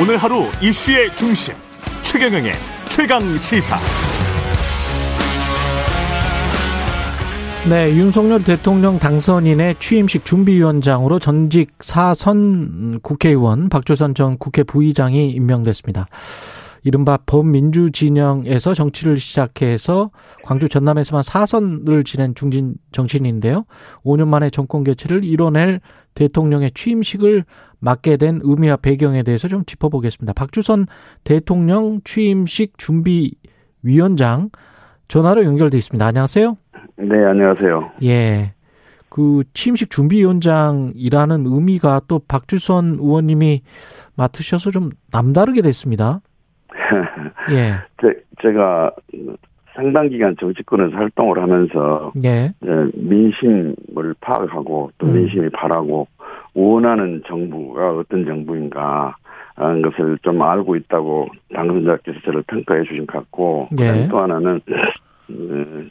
오늘 하루 이슈의 중심 최경영의 최강 시사. 네, 윤석열 대통령 당선인의 취임식 준비위원장으로 전직 사선 국회의원 박주선 전 국회 부의장이 임명됐습니다. 이른바 범민주 진영에서 정치를 시작해서 광주 전남에서만 사선을 지낸 중진 정치인인데요. 5년 만에 정권 교체를 이뤄낼 대통령의 취임식을 맡게 된 의미와 배경에 대해서 좀 짚어보겠습니다. 박주선 대통령 취임식 준비 위원장 전화로 연결돼 있습니다. 안녕하세요. 네, 안녕하세요. 예. 그 취임식 준비위원장이라는 의미가 또 박주선 의원님이 맡으셔서 좀 남다르게 됐습니다. 예. 제, 제가 상당 기간 정치권에서 활동을 하면서 예. 민심을 파악하고 또 음. 민심이 바라고 원하는 정부가 어떤 정부인가 하는 것을 좀 알고 있다고 당선자께서 저를 평가해 주신 것 같고 예. 또 하나는 어,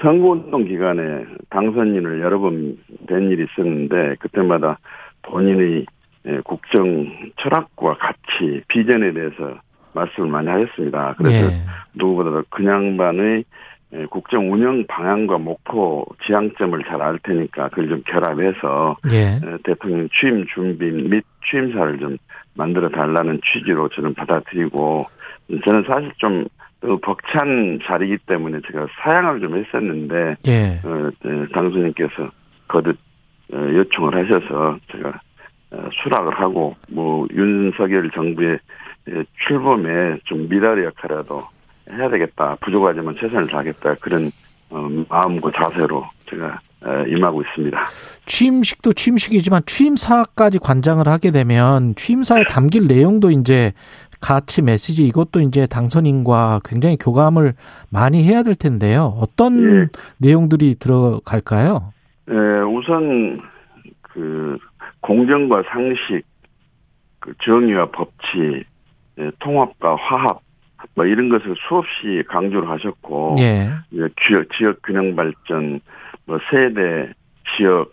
선거운동 기간에 당선인을 여러 번뵌 일이 있었는데 그때마다 본인의 예, 국정 철학과 가치 비전에 대해서 말씀을 많이 하셨습니다. 그래서 예. 누구보다도 그냥반의 예, 국정 운영 방향과 목표 지향점을 잘 알 테니까 그걸 좀 결합해서 예. 예. 대통령 취임 준비 및 취임사를 좀 만들어 달라는 취지로 저는 받아들이고 저는 사실 좀 벅찬 자리이기 때문에 제가 사양을 좀 했었는데 예. 어, 당수님께서 거듭 어, 요청을 하셔서 제가 어, 수락을 하고 뭐 윤석열 정부의 출범에 좀 미랄의 역할이라도 해야 되겠다. 부족하지만 최선을 다하겠다. 그런 어, 마음과 자세로 제가 임하고 있습니다. 취임식도 취임식이지만 취임사까지 관장을 하게 되면 취임사에 담길 내용도 이제 가치 메시지 이것도 이제 당선인과 굉장히 교감을 많이 해야 될 텐데요. 어떤 예. 내용들이 들어갈까요? 예, 우선 그 공정과 상식, 그 정의와 법치, 예, 통합과 화합 뭐 이런 것을 수없이 강조를 하셨고 예. 지역 지역 균형 발전 뭐 세대 지역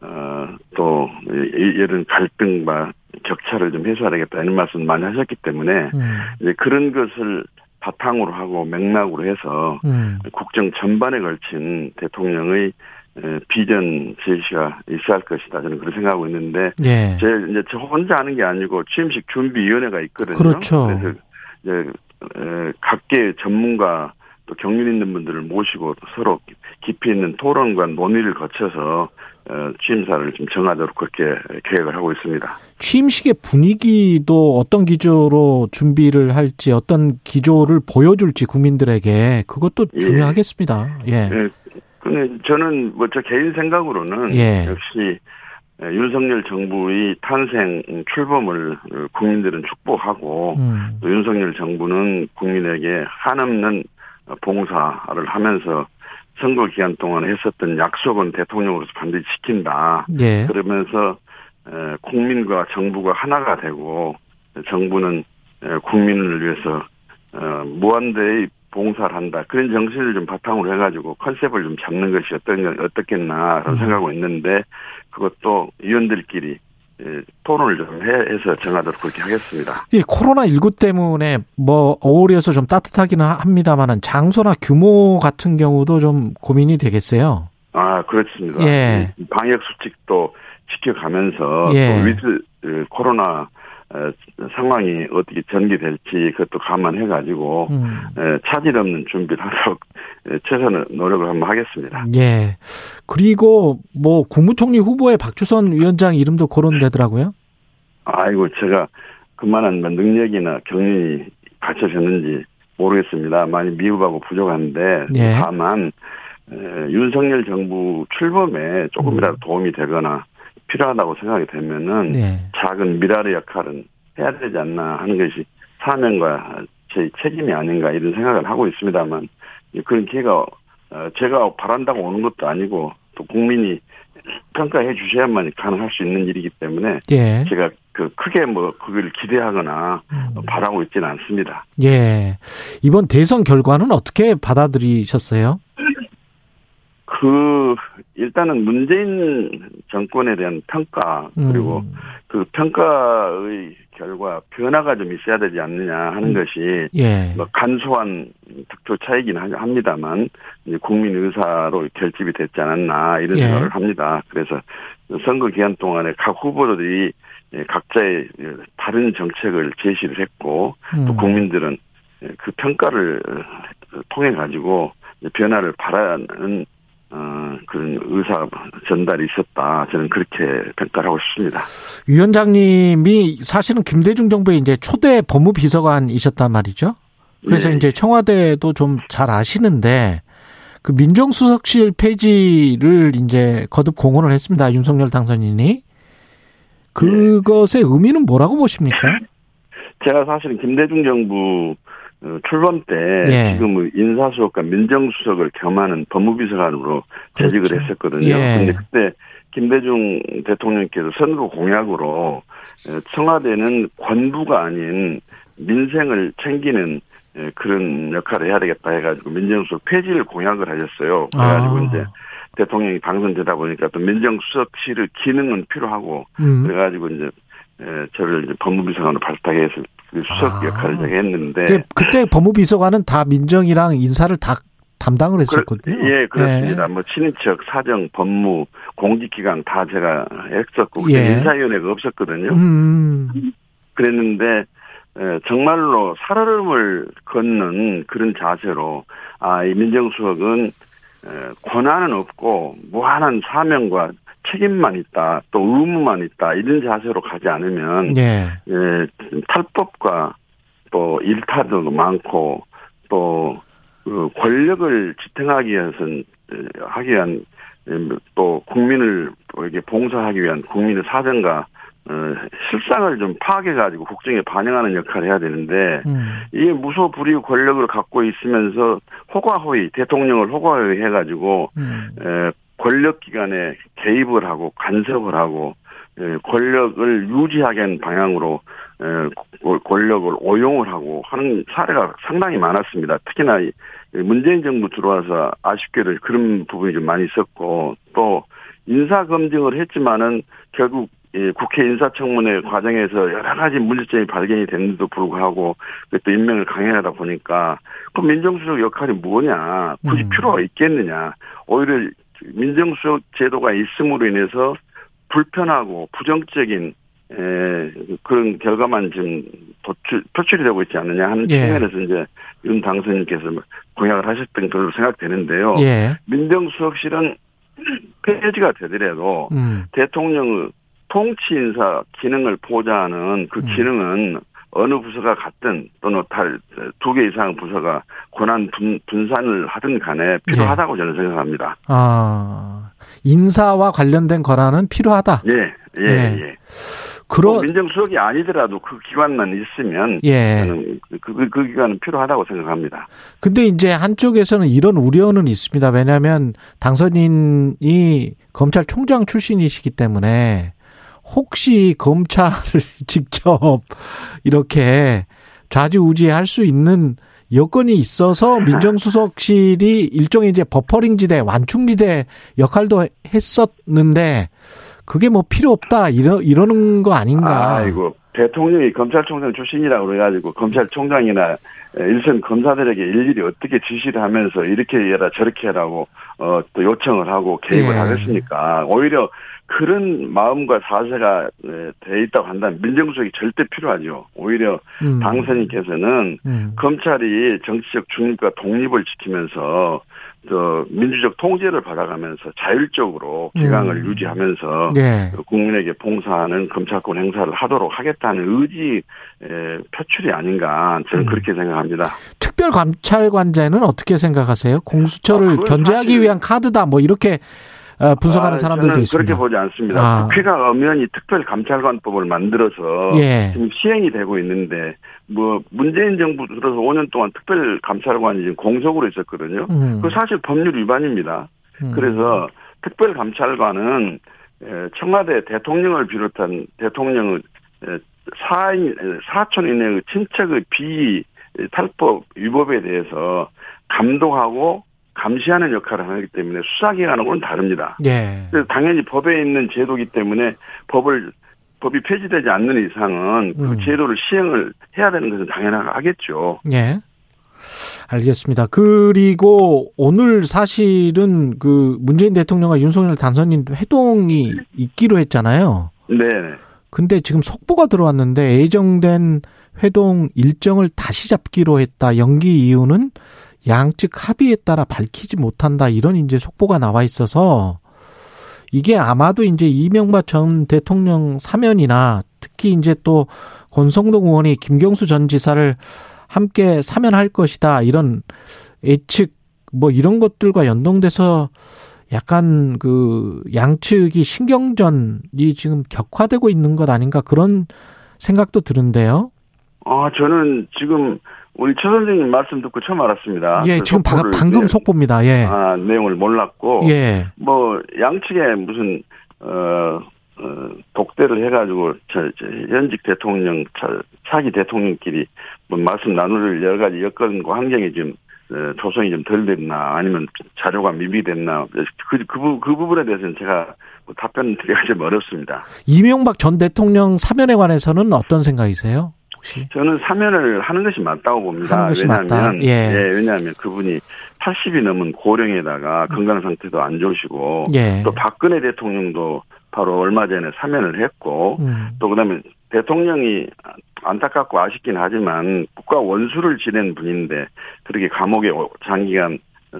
어또 이런 갈등과 격차를 좀 해소하야겠다 이런 말씀 많이 하셨기 때문에 음. 이제 그런 것을 바탕으로 하고 맥락으로 해서 음. 국정 전반에 걸친 대통령의 비전 제시가 있어야 할 것이다. 저는 그렇게 생각하고 있는데, 예. 제 이제 저 혼자 하는 게 아니고 취임식 준비위원회가 있거든요. 그렇죠. 그래서 이제 각계 전문가 또 경륜 있는 분들을 모시고 서로 깊이 있는 토론과 논의를 거쳐서 어, 취임사를 좀 정하도록 그렇게 계획을 하고 있습니다. 취임식의 분위기도 어떤 기조로 준비를 할지 어떤 기조를 보여줄지 국민들에게 그것도 예. 중요하겠습니다. 예. 예. 근데 저는 뭐 저 개인 생각으로는 예. 역시 윤석열 정부의 탄생 출범을 국민들은 축복하고 음. 또 윤석열 정부는 국민에게 한없는 봉사를 하면서 선거 기간 동안 했었던 약속은 대통령으로서 반드시 지킨다. 예. 그러면서 국민과 정부가 하나가 되고 정부는 국민을 위해서 어, 무한대의 봉사를 한다. 그런 정신을 좀 바탕으로 해가지고 컨셉을 좀 잡는 것이 어떤, 어떻겠나라는 음. 생각하고 있는데 그것도 의원들끼리 예, 토론을 좀 해서 정하도록 그렇게 하겠습니다. 이 코로나 19 때문에 뭐 어울려서 좀 따뜻하기는 합니다만은 장소나 규모 같은 경우도 좀 고민이 되겠어요. 아 그렇습니다. 예. 방역 수칙도 지켜가면서 예. 또 위드 그 코로나 어, 상황이 어떻게 전개될지 그것도 감안해 가지고 음. 차질 없는 준비를 하도록 최선의 노력을 한번 하겠습니다. 예. 그리고 뭐 국무총리 후보의 박주선 위원장 이름도 거론되더라고요. 아이고 제가 그만한 뭐 능력이나 경륜이 갖춰졌는지 모르겠습니다. 많이 미흡하고 부족한데 예. 다만 윤석열 정부 출범에 조금이라도 음. 도움이 되거나 필요하다고 생각이 되면은 네. 작은 미랄의 역할은 해야 되지 않나 하는 것이 사명과 제 책임이 아닌가 이런 생각을 하고 있습니다만 그런 기회가 어, 제가 바란다고 오는 것도 아니고 또 국민이 평가해 주셔야만 가능할 수 있는 일이기 때문에 예. 제가 그 크게 뭐 그걸 기대하거나 음. 바라고 있지는 않습니다. 예. 이번 대선 결과는 어떻게 받아들이셨어요? 그 일단은 문재인 정권에 대한 평가 그리고 음. 그 평가의 결과 변화가 좀 있어야 되지 않느냐 하는 음. 것이 예. 뭐 간소한 득표 차이긴 하- 합니다만 국민 의사로 결집이 됐지 않았나 이런 예. 생각을 합니다. 그래서 선거 기간 동안에 각 후보들이 예, 각자의 예, 다른 정책을 제시를 했고 또 음. 국민들은 예, 그 평가를 어, 통해 가지고 변화를 바라는 어, 그런 의사 전달이 있었다. 저는 그렇게 평가를 하고 싶습니다. 위원장님이 사실은 김대중 정부의 이제 초대 법무비서관이셨단 말이죠. 그래서 네. 이제 청와대도 좀 잘 아시는데 그 민정수석실 폐지를 이제 거듭 공언을 했습니다. 윤석열 당선인이. 그것의 의미는 뭐라고 보십니까? 제가 사실은 김대중 정부 어, 출범 때 예. 지금 인사수석과 민정수석을 겸하는 법무비서관으로 재직을 그렇죠. 했었거든요. 예. 근데 그때 김대중 대통령께서 선거 공약으로 어, 청와대는 권부가 아닌 민생을 챙기는 예, 그런 역할을 해야 되겠다 해가지고 민정수석 폐지를 공약을 하셨어요. 그래가지고 아. 이제 대통령이 당선되다 보니까 또 민정수석실의 기능은 필요하고 음. 그래가지고 이제 에, 저를 이제 법무비서관으로 발탁해서 그 수석 아. 역할을 했는데 그- 그때 법무비서관은 다 민정이랑 인사를 다 담당을 했었거든요. 예, 그렇습니다. 뭐 친인척, 사정, 법무, 공직기관 다 제가 했었고 예. 인사위원회가 없었거든요. 음. 그랬는데 에, 정말로 살얼음을 걷는 그런 자세로 아, 이 민정수석은 에, 권한은 없고 무한한 사명과 책임만 있다, 또 의무만 있다 이런 자세로 가지 않으면 예. 예, 탈법과 또 일탈도 많고 또 그 권력을 지탱하기 위해서는 에, 하기 위한 에, 또 국민을 이렇게 봉사하기 위한 국민의 사정과 어, 실상을 좀 파악해 가지고 국정에 반영하는 역할을 해야 되는데 음. 이게 무소불위 권력을 갖고 있으면서 호가호위 대통령을 호가호위 해가지고 음. 에, 권력 기관에 개입을 하고 간섭을 하고 에, 권력을 유지하게 하는 방향으로 에, 고- 권력을 오용을 하고 하는 사례가 상당히 많았습니다. 특히나 이 문재인 정부 들어와서 아쉽게도 그런 부분이 좀 많이 있었고 또 인사 검증을 했지만은 결국 이 국회 인사청문회 과정에서 여러 가지 문제점이 발견이 됐는데도 불구하고 또 임명을 강행하다 보니까 그 민정수석 역할이 뭐냐 굳이 음. 필요가 있겠느냐 오히려 민정수석 제도가 있음으로 인해서 불편하고 부정적인 에, 그런 결과만 지금 도출, 표출이 되고 있지 않느냐 하는 예. 측면에서 이제 윤 당선인께서 공약을 하셨던 걸로 생각되는데요. 예. 민정수석실은 폐지가 되더라도 음. 대통령의 통치 인사 기능을 보좌하는 그 음. 기능은 어느 부서가 갔든 또는 두 개 이상 부서가 권한 분, 분산을 하든 간에 필요하다고 저는 생각합니다. 아, 인사와 관련된 권한은 필요하다. 예, 예, 네. 예. 그러, 또 민정수석이 아니더라도 그 기관만 있으면 예. 저는 그, 그, 그 기관은 필요하다고 생각합니다. 근데 이제 한쪽에서는 이런 우려는 있습니다. 왜냐하면 당선인이 검찰총장 출신이시기 때문에 혹시 검찰을 직접 이렇게 좌지우지할 수 있는 여건이 있어서 민정수석실이 일종의 이제 버퍼링 지대, 완충 지대 역할도 했었는데 그게 뭐 필요 없다 이러 이러는 거 아닌가? 아이고 대통령이 검찰총장 출신이라고 그래가지고 검찰총장이나 일선 검사들에게 일일이 어떻게 지시를 하면서 이렇게 해라 저렇게 해라고 어, 또 요청을 하고 개입을 예. 하겠습니까? 오히려 그런 마음과 사세가 에, 돼 있다고 한다면 민정수석이 절대 필요하죠. 오히려 음. 당선인께서는 음. 검찰이 정치적 중립과 독립을 지키면서 저 민주적 통제를 받아가면서 자율적으로 기강을 음. 유지하면서 예. 국민에게 봉사하는 검찰권 행사를 하도록 하겠다는 의지 표출이 아닌가 저는 음. 그렇게 생각합니다. 특별감찰관제는 어떻게 생각하세요? 공수처를 아, 견제하기 위한 카드다 뭐 이렇게 어, 분석하는 아, 사람들도 저는 있습니다. 그렇게 보지 않습니다. 아. 국회가 엄연히 특별감찰관법을 만들어서 예. 지금 시행이 되고 있는데 뭐 문재인 정부 들어서 5년 동안 특별감찰관이 지금 공석으로 있었거든요. 음. 그 사실 법률 위반입니다. 음. 그래서 특별감찰관은 에, 청와대 대통령을 비롯한 대통령의 에, 사인 사촌 이내의 친척의 비 탈법 위법에 대해서 감독하고 감시하는 역할을 하기 때문에 수사기관하고는 다릅니다. 예. 그래서 당연히 법에 있는 제도기 때문에 법을 법이 폐지되지 않는 이상은 그 음. 제도를 시행을 해야 되는 것은 당연하겠죠. 예. 알겠습니다. 그리고 오늘 사실은 그 문재인 대통령과 윤석열 당선인 회동이 있기로 했잖아요. 네. 근데 지금 속보가 들어왔는데 예정된 회동 일정을 다시 잡기로 했다. 연기 이유는 양측 합의에 따라 밝히지 못한다. 이런 이제 속보가 나와 있어서 이게 아마도 이제 이명박 전 대통령 사면이나 특히 이제 또 권성동 의원이 김경수 전 지사를 함께 사면할 것이다. 이런 예측 뭐 이런 것들과 연동돼서 약간 그 양측이 신경전이 지금 격화되고 있는 것 아닌가 그런 생각도 드는데요. 아, 저는 지금 우리 최 선생님 말씀 듣고 처음 알았습니다. 예, 그 지금 방금 예, 속보입니다. 예. 아, 내용을 몰랐고 예. 뭐 양측에 무슨 어, 어 독대를 해가지고 저, 저 현직 대통령 차, 차기 대통령끼리 뭐 말씀 나눌 여러 가지 여건과 환경이 좀 어, 조성이 좀 덜 됐나 아니면 자료가 미비됐나 그, 그, 부- 그 부분에 대해서는 제가 뭐 답변 드리기가 좀 어렵습니다. 이명박 전 대통령 사면에 관해서는 어떤 생각이세요? 혹시? 저는 사면을 하는 것이 맞다고 봅니다. 것이 왜냐하면 맞다. 예. 왜냐하면 그분이 80이 넘은 고령에다가 건강 상태도 안 좋으시고 예. 또 박근혜 대통령도 바로 얼마 전에 사면을 했고 음. 또 그다음에 대통령이 안타깝고 아쉽긴 하지만 국가 원수를 지낸 분인데 그렇게 감옥에 장기간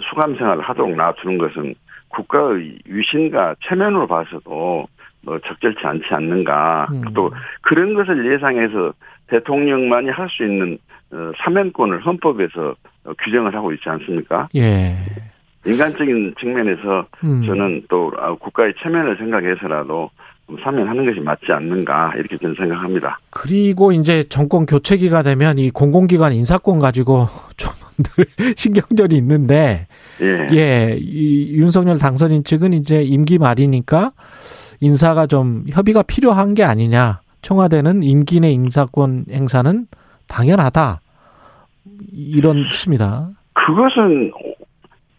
수감 생활을 하도록 놔두는 것은 국가의 위신과 체면으로 봐서도 뭐 적절치 않지 않는가. 음. 또 그런 것을 예상해서 대통령만이 할 수 있는 어, 사면권을 헌법에서 어, 규정을 하고 있지 않습니까? 예. 인간적인 측면에서 음. 저는 또 아, 국가의 체면을 생각해서라도 사면하는 것이 맞지 않는가 이렇게 저는 생각합니다. 그리고 이제 정권 교체기가 되면 이 공공기관 인사권 가지고 좀 늘 신경전이 있는데 예. 예, 이 윤석열 당선인 측은 이제 임기 말이니까 인사가 좀 협의가 필요한 게 아니냐. 청와대는 임기 내 인사권 행사는 당연하다. 이런 뜻입니다. 그것은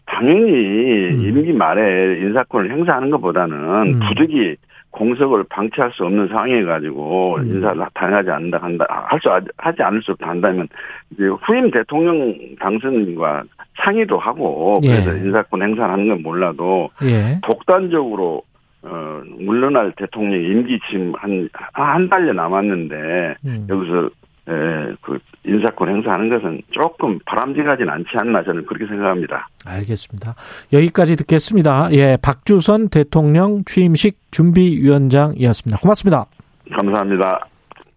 당연히 음. 임기 말에 인사권을 행사하는 것보다는 음. 부득이 공석을 방치할 수 없는 상황에 가지고 음. 인사를 당하지 않는다 한다 할 수 하지 않을 수 없다 한다면 이제 후임 대통령 당선인과 상의도 하고 예. 그래서 인사권 행사를 하는 건 몰라도 예. 독단적으로 어 물러날 대통령 임기 지금 한 한 달여 남았는데 음. 여기서 에, 그 인사권 행사하는 것은 조금 바람직하진 않지 않나 저는 그렇게 생각합니다. 알겠습니다. 여기까지 듣겠습니다. 예, 박주선 대통령 취임식 준비위원장이었습니다. 고맙습니다. 감사합니다.